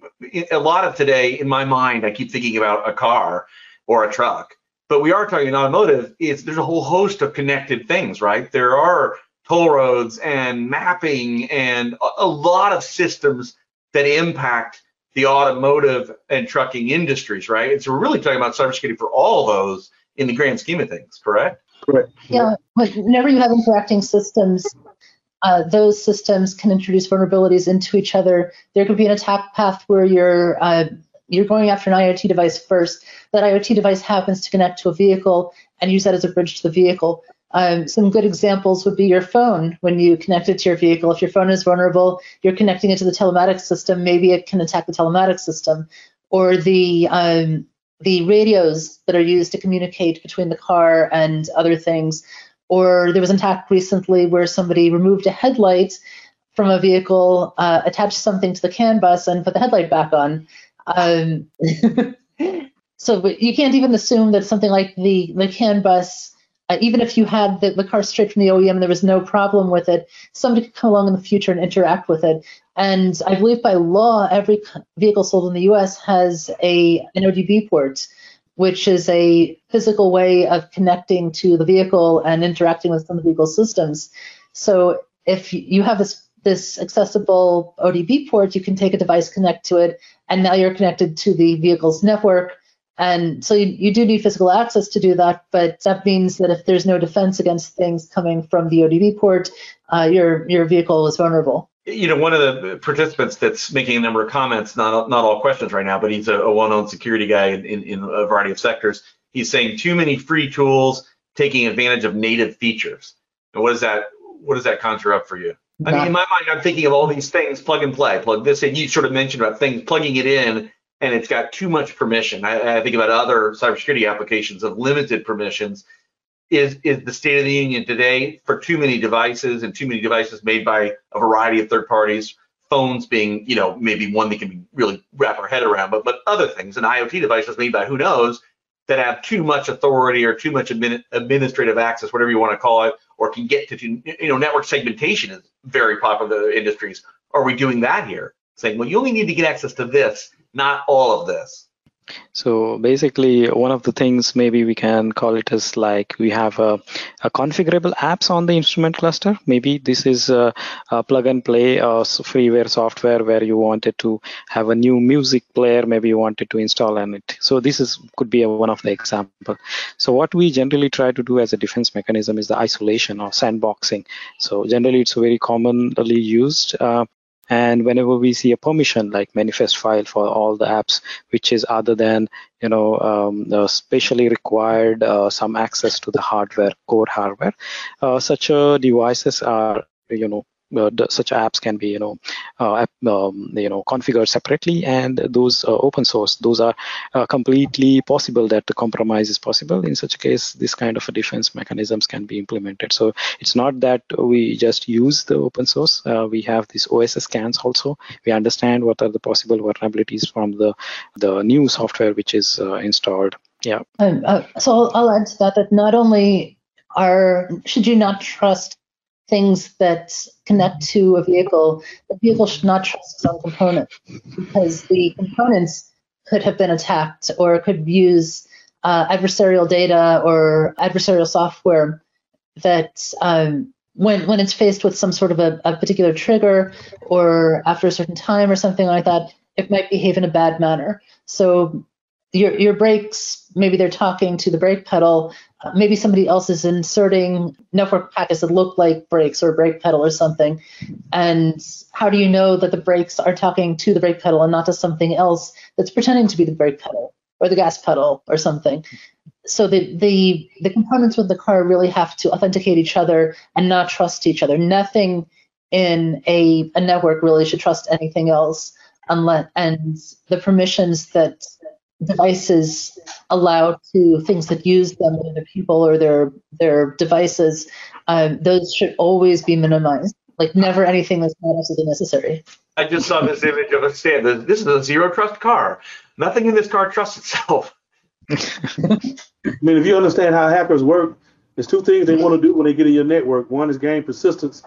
a lot of today in my mind. I keep thinking about a car or a truck, but we are talking automotive. It's there's a whole host of connected things, right? There are toll roads and mapping and a lot of systems that impact the automotive and trucking industries, right? And so we're really talking about cybersecurity for all those in the grand scheme of things, correct? Correct. Yeah, whenever you have interacting systems, uh, those systems can introduce vulnerabilities into each other. There could be an attack path where you're uh, you're going after an IoT device first. That IoT device happens to connect to a vehicle and use that as a bridge to the vehicle. Um, some good examples would be your phone. When you connect it to your vehicle, if your phone is vulnerable, you're connecting it to the telematics system. Maybe it can attack the telematics system, or the um, the radios that are used to communicate between the car and other things. Or there was an attack recently where somebody removed a headlight from a vehicle, uh, attached something to the CAN bus, and put the headlight back on. Um, so you can't even assume that something like the, the CAN bus, uh, even if you had the, the car straight from the OEM and there was no problem with it, somebody could come along in the future and interact with it. And I believe by law, every vehicle sold in the US has a an ODB port, which is a physical way of connecting to the vehicle and interacting with some of the vehicle systems. So if you have this this accessible ODB port, you can take a device, connect to it, and now you're connected to the vehicle's network. And so you, you do need physical access to do that, but that means that if there's no defense against things coming from the ODB port, uh, your your vehicle is vulnerable you know, one of the participants that's making a number of comments, not not all questions right now, but he's a, a well-known security guy in, in, in, a variety of sectors. He's saying too many free tools taking advantage of native features. And what does that what does that conjure up for you? I mean, in my mind, I'm thinking of all these things, plug and play, plug this in. You sort of mentioned about things plugging it in, and it's got too much permission. I, I think about other cybersecurity applications of limited permissions. Is is the state of the union today for too many devices and too many devices made by a variety of third parties phones being you know maybe one that can really wrap our head around but but other things and iot devices made by who knows that have too much authority or too much admin, administrative access whatever you want to call it or can get to you know network segmentation is very popular in industries. Are we doing that here? Saying well you only need to get access to this not all of this so basically, one of the things maybe we can call it as like we have a, a configurable apps on the instrument cluster. Maybe this is a, a plug and play uh, freeware software where you wanted to have a new music player. Maybe you wanted to install on it. So this is could be a, one of the example. So what we generally try to do as a defense mechanism is the isolation or sandboxing. So generally, it's very commonly used. Uh, and whenever we see a permission like manifest file for all the apps which is other than you know um, specially required uh, some access to the hardware core hardware uh, such uh, devices are you know uh, such apps can be you know uh, um, you know configured separately and those uh, open source those are uh, completely possible that the compromise is possible. In such a case this kind of a defense mechanisms can be implemented. So it's not that we just use the open source. Uh, we have these oss scans also. We understand what are the possible vulnerabilities from the the new software which is uh, installed. Yeah. Um, so I'll, I'll add to that that not only are should you not trust things that connect to a vehicle, the vehicle should not trust its own component because the components could have been attacked or could use uh, adversarial data or adversarial software that um, when when it's faced with some sort of a, a, particular trigger or after a certain time or something like that, it might behave in a bad manner. So your your brakes, maybe they're talking to the brake pedal, Uh, maybe somebody else is inserting network packets that look like brakes or brake pedal or something. And how do you know that the brakes are talking to the brake pedal and not to something else that's pretending to be the brake pedal or the gas pedal or something? So the the the components with the car really have to authenticate each other and not trust each other. Nothing in a, a network really should trust anything else unless and the permissions that devices allowed to things that use them, whether people or their their devices, um, those should always be minimized. Like never anything that's not absolutely necessary. I just saw this image of a stand. This is a zero trust car. Nothing in this car trusts itself. I mean, if you understand how hackers work, there's two things they want to do when they get in your network. One is gain persistence.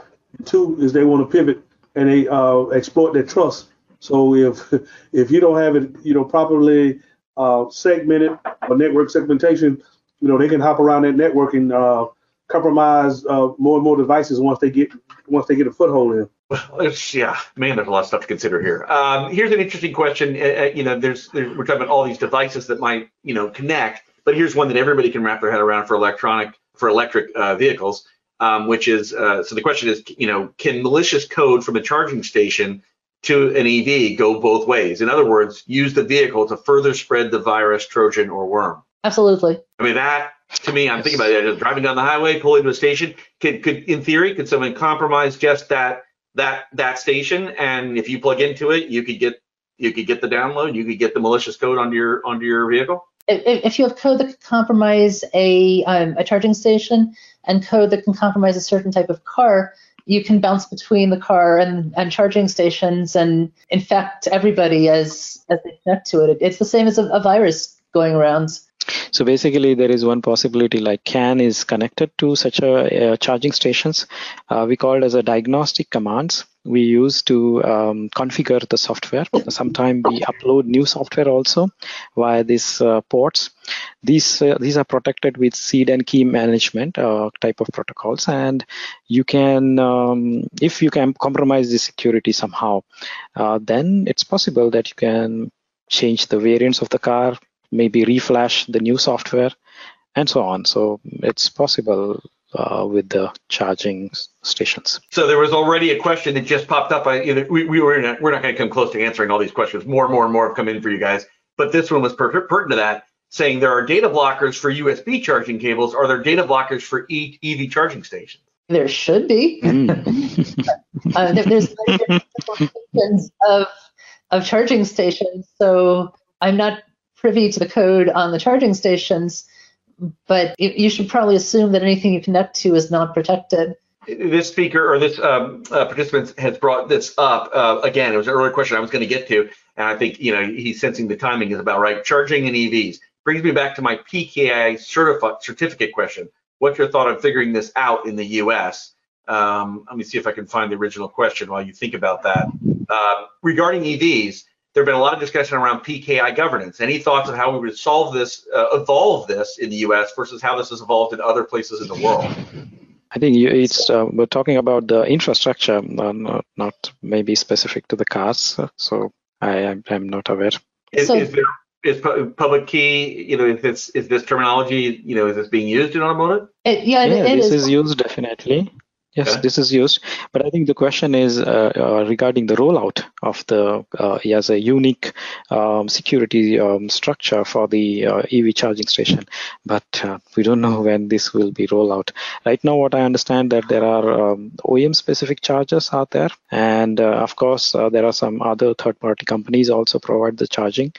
Two is they want to pivot and they uh, exploit their trust. So if if you don't have it, you know, properly uh, segmented or network segmentation, you know, they can hop around that network and uh, compromise uh, more and more devices once they get once they get a foothold in. It's, yeah, man, there's a lot of stuff to consider here. Um, here's an interesting question. Uh, uh, you know, there's, there's we're talking about all these devices that might you know connect, but here's one that everybody can wrap their head around for electronic for electric uh, vehicles. Um, which is uh, so the question is, you know, can malicious code from a charging station to an EV go both ways. In other words, use the vehicle to further spread the virus, Trojan, or worm. Absolutely. I mean, that to me, I'm thinking about it. Driving down the highway, pulling into a station. Could, could in theory, could someone compromise just that that that station? And if you plug into it, you could get you could get the download. You could get the malicious code onto your onto your vehicle. If, if you have code that could compromise a um, a charging station and code that can compromise a certain type of car, you can bounce between the car and, and charging stations and infect everybody as as they connect to it. It's the same as a, a virus going around. So basically, there is one possibility like CAN is connected to such a, charging stations. Uh, we call it as a diagnostic commands we use to um, configure the software. Sometimes we upload new software also via these uh, ports. These uh, these are protected with seed and key management uh, type of protocols, and you can um, if you can compromise the security somehow, uh, then it's possible that you can change the variants of the car, maybe reflash the new software, and so on. So it's possible uh, with the charging stations. So there was already a question that just popped up. I, you know, we, we were a, we're not going to come close to answering all these questions. More and more and more have come in for you guys, but this one was per- pertinent to that, saying there are data blockers for USB charging cables. Are there data blockers for e- EV charging stations? There should be. Mm. uh, there, there's different of of charging stations, so I'm not privy to the code on the charging stations but you should probably assume that anything you connect to is not protected. This speaker or this um, uh, participant has brought this up uh, again. It was an earlier question I was going to get to, and I think you know he's sensing the timing is about right. Charging in EVs brings me back to my PKI certifi- certificate question. What's your thought on figuring this out in the U.S.? Um, let me see if I can find the original question while you think about that. Uh, regarding EVs, there have been a lot of discussion around PKI governance. Any thoughts on how we would solve this, uh, evolve this in the U.S. versus how this has evolved in other places in the world? I think it's uh, we're talking about the infrastructure, uh, not, not, maybe specific to the cars. So I am not aware. Is, so, is there is public key? You know, is this is this terminology? You know, is this being used in automotive? It, yeah, yeah it this is. is used definitely. Yes, this is used, but I think the question is uh, uh, regarding the rollout of the uh, as a unique um, security um, structure for the uh, EV charging station. But uh, we don't know when this will be rolled out. Right now, what I understand that there are um, OEM-specific chargers out there, and uh, of course there are some other third-party companies also provide the charging.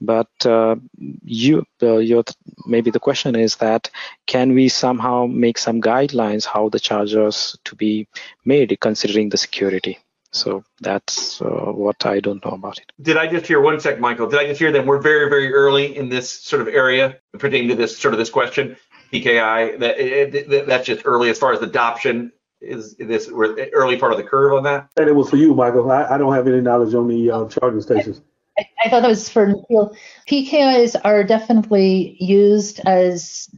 But uh, you, uh, your, maybe the question is that can we somehow make some guidelines how the chargers to be made considering the security? So that's uh, what I don't know about it. Did I just hear one sec, Michael? Did I just hear that we're very, very early in this sort of area pertaining to this sort of this question, PKI? That, it, that's just early as far as adoption is this we're early part of the curve on that? And it was for you, Michael. I, I don't have any knowledge on the uh, charging stations. I, I, thought that was for Nikhil. PKIs are definitely used as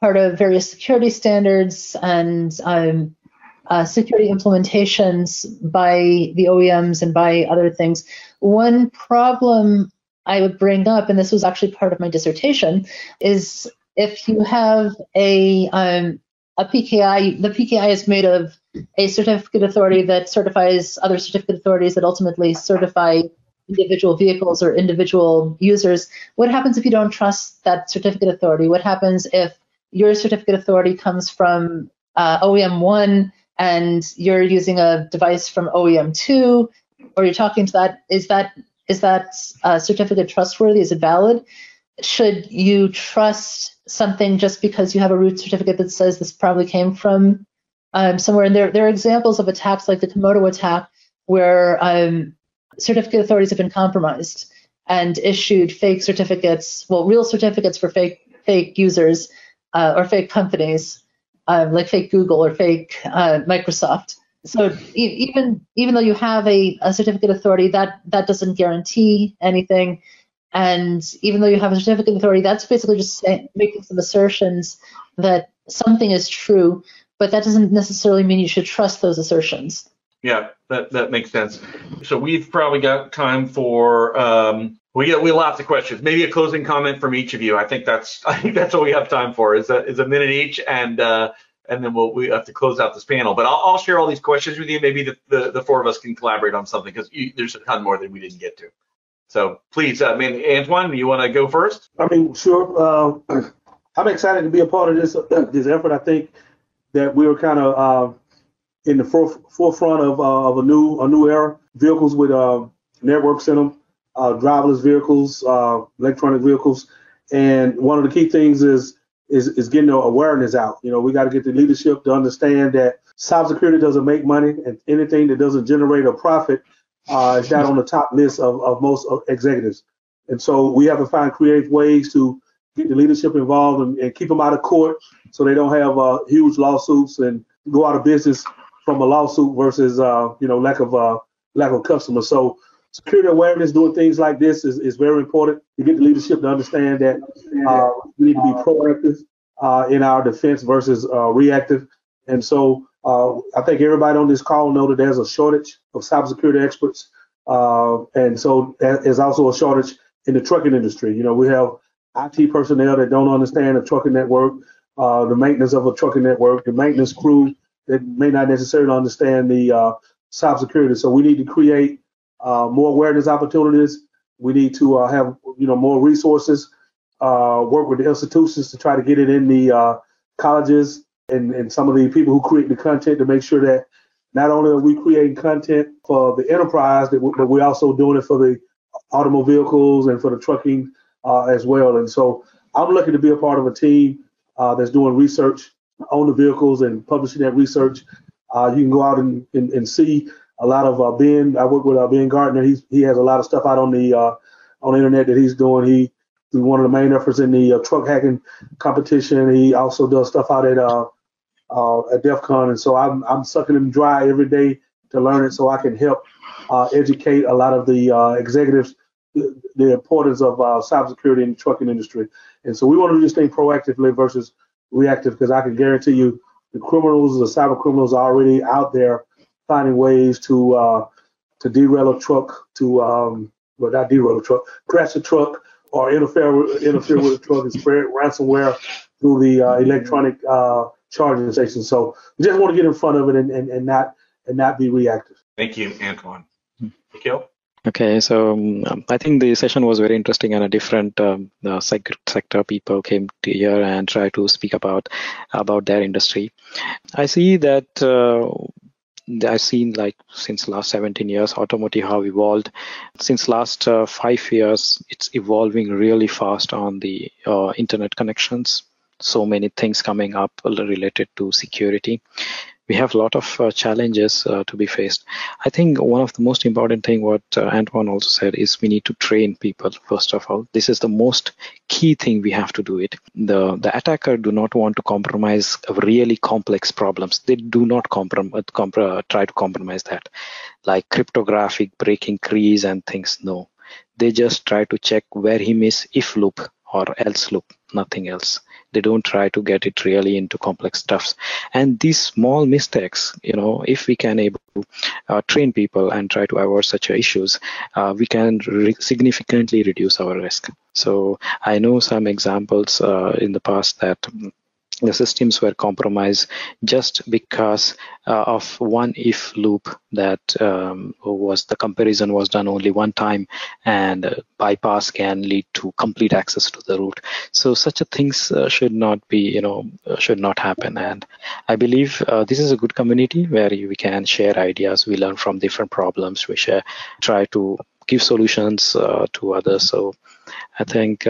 part of various security standards and um, uh, security implementations by the OEMs and by other things. One problem I would bring up, and this was actually part of my dissertation, is if you have a um, a PKI, the PKI is made of a certificate authority that certifies other certificate authorities that ultimately certify individual vehicles or individual users. What happens if you don't trust that certificate authority? What happens if your certificate authority comes from uh, OEM 1 and you're using a device from OEM 2 or you're talking to that? Is that is that uh, certificate trustworthy? Is it valid? Should you trust something just because you have a root certificate that says this probably came from um, somewhere. And there, there are examples of attacks like the Comodo attack where um, certificate authorities have been compromised and issued fake certificates, well, real certificates for fake fake users uh, or fake companies, um, like fake Google or fake uh, Microsoft. So even even though you have a, a certificate authority, that that doesn't guarantee anything. And even though you have a certificate authority, that's basically just making some assertions that something is true, but that doesn't necessarily mean you should trust those assertions. Yeah, that, that makes sense. So we've probably got time for um, we get we lots of questions. Maybe a closing comment from each of you. I think that's I think that's what we have time for. Is a is a minute each, and uh, and then we'll we have to close out this panel. But I'll, I'll share all these questions with you. Maybe the, the, the four of us can collaborate on something because there's a ton more that we didn't get to. So please, I mean, Antwan, you want to go first? I mean, sure. Uh, I'm excited to be a part of this uh, this effort. I think that we are kind of uh, in the forefront of, uh, of a new a new era. Vehicles with uh, networks in them, uh, driverless vehicles, electronic vehicles, and one of the key things is is is getting the awareness out. You know, we got to get the leadership to understand that cybersecurity doesn't make money, and anything that doesn't generate a profit uh, is not on the top list of, of most executives. And so we have to find creative ways to get the leadership involved and, and keep them out of court so they don't have uh, huge lawsuits and go out of business from a lawsuit versus uh, you know lack of uh, lack of customers. So security awareness, doing things like this is, is very important to get the leadership to understand that uh, we need to be proactive uh, in our defense versus uh, reactive. And so uh, I think everybody on this call know that there's a shortage of cybersecurity experts, uh, and so there's also a shortage in the trucking industry. You know, we have IT personnel that don't understand the trucking network, uh, the maintenance of a trucking network, the maintenance crew that may not necessarily understand the uh, cybersecurity. So we need to create uh, more awareness opportunities. We need to uh, have you know more resources. work with the institutions to try to get it in the colleges and, and some of the people who create the content to make sure that not only are we creating content for the enterprise, but we're also doing it for the automobile vehicles and for the trucking uh, as well. And so I'm lucky to be a part of a team uh, that's doing research on the vehicles and publishing that research. Uh, you can go out and, and, and, see a lot of uh, Ben. I work with uh, Ben Gardner. He's, he has a lot of stuff out on the uh, on the internet that he's doing. He one of the main efforts in the uh, truck hacking competition. He also does stuff out at uh, uh, at DEF CON. And so I'm, I'm sucking them dry every day to learn it so I can help educate a lot of the executives the, the importance of cybersecurity in the trucking industry. And so we want to do this thing proactively versus reactive because I can guarantee you the criminals, the cyber criminals are already out there finding ways to uh, to derail a truck, to um, well not derail a truck, crash a truck, or interfere interfere with a truck and spread ransomware through the uh, electronic uh, charging stations. So we just want to get in front of it and, and, and not and not be reactive. Thank you, Antwan. Nikhil? Okay, so um, I think the session was very interesting and a different um, uh, sector people came to here and try to speak about about their industry. I see that uh, I've seen like since last 17 years, automotive have evolved. Since last uh, five years, it's evolving really fast on the uh, internet connections so many things coming up related to security we have a lot of uh, challenges uh, to be faced. I think one of the most important thing what uh, Antwan also said is we need to train people first of all. This is the most key thing we have to do it. The the attacker do not want to compromise really complex problems. They do not comprom- uh, comprom- uh, try to compromise that, like cryptographic breaking keys and things. No, they just try to check where he miss if loop or else loop, nothing else. They don't try to get it really into complex stuffs. And these small mistakes you know if we can able to uh, train people and try to avoid such issues uh, we can re- significantly reduce our risk. So i know some examples uh, in the past that the systems were compromised just because uh, of one if loop that um, was the comparison was done only one time and uh, bypass can lead to complete access to the root. So such a things uh, should not be you know uh, should not happen. And i believe uh, this is a good community where we can share ideas we learn from different problems we share try to give solutions uh, to others. So i think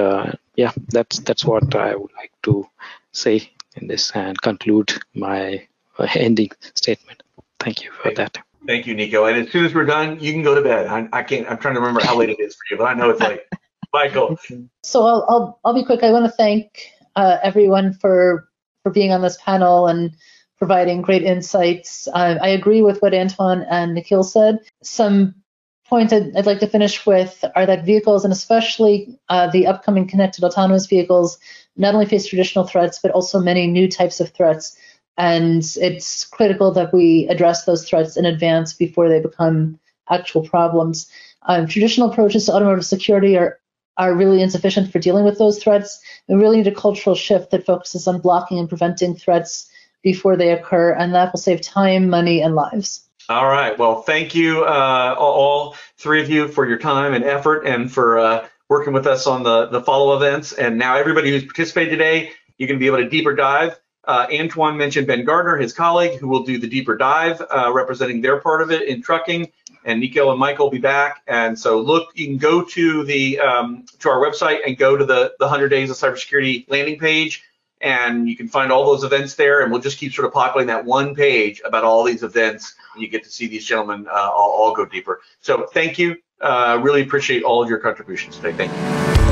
yeah that's that's what i would like to say in this and conclude my uh, ending statement. Thank you for that. Thank you, Nico. And as soon as we're done, you can go to bed. I, I can't. I'm trying to remember how late it is for you, but I know it's late. Michael. So I'll, I'll I'll be quick. I want to thank uh, everyone for for being on this panel and providing great insights. Uh, I agree with what Antwan and Nikhil said. Some points I'd, I'd, like to finish with are that vehicles, and especially uh, the upcoming connected autonomous vehicles, not only face traditional threats, but also many new types of threats. And it's critical that we address those threats in advance before they become actual problems. Um, traditional approaches to automotive security are, are really insufficient for dealing with those threats. We really need a cultural shift that focuses on blocking and preventing threats before they occur, and that will save time, money, and lives. All right. Well, thank you, uh, all three of you, for your time and effort and for uh, working with us on the, the follow events. And now everybody who's participated today, you can be able to deeper dive. Uh, Antwan mentioned Ben Gardner, his colleague, who will do the deeper dive, uh, representing their part of it in trucking. And Nico and Michael will be back. And so look, you can go to the um, to our website and go to the the 100 Days of Cybersecurity landing page, and you can find all those events there. And we'll just keep sort of populating that one page about all these events, and you get to see these gentlemen uh, all, all go deeper. So thank you. Uh, really appreciate all of your contributions today. Thank you.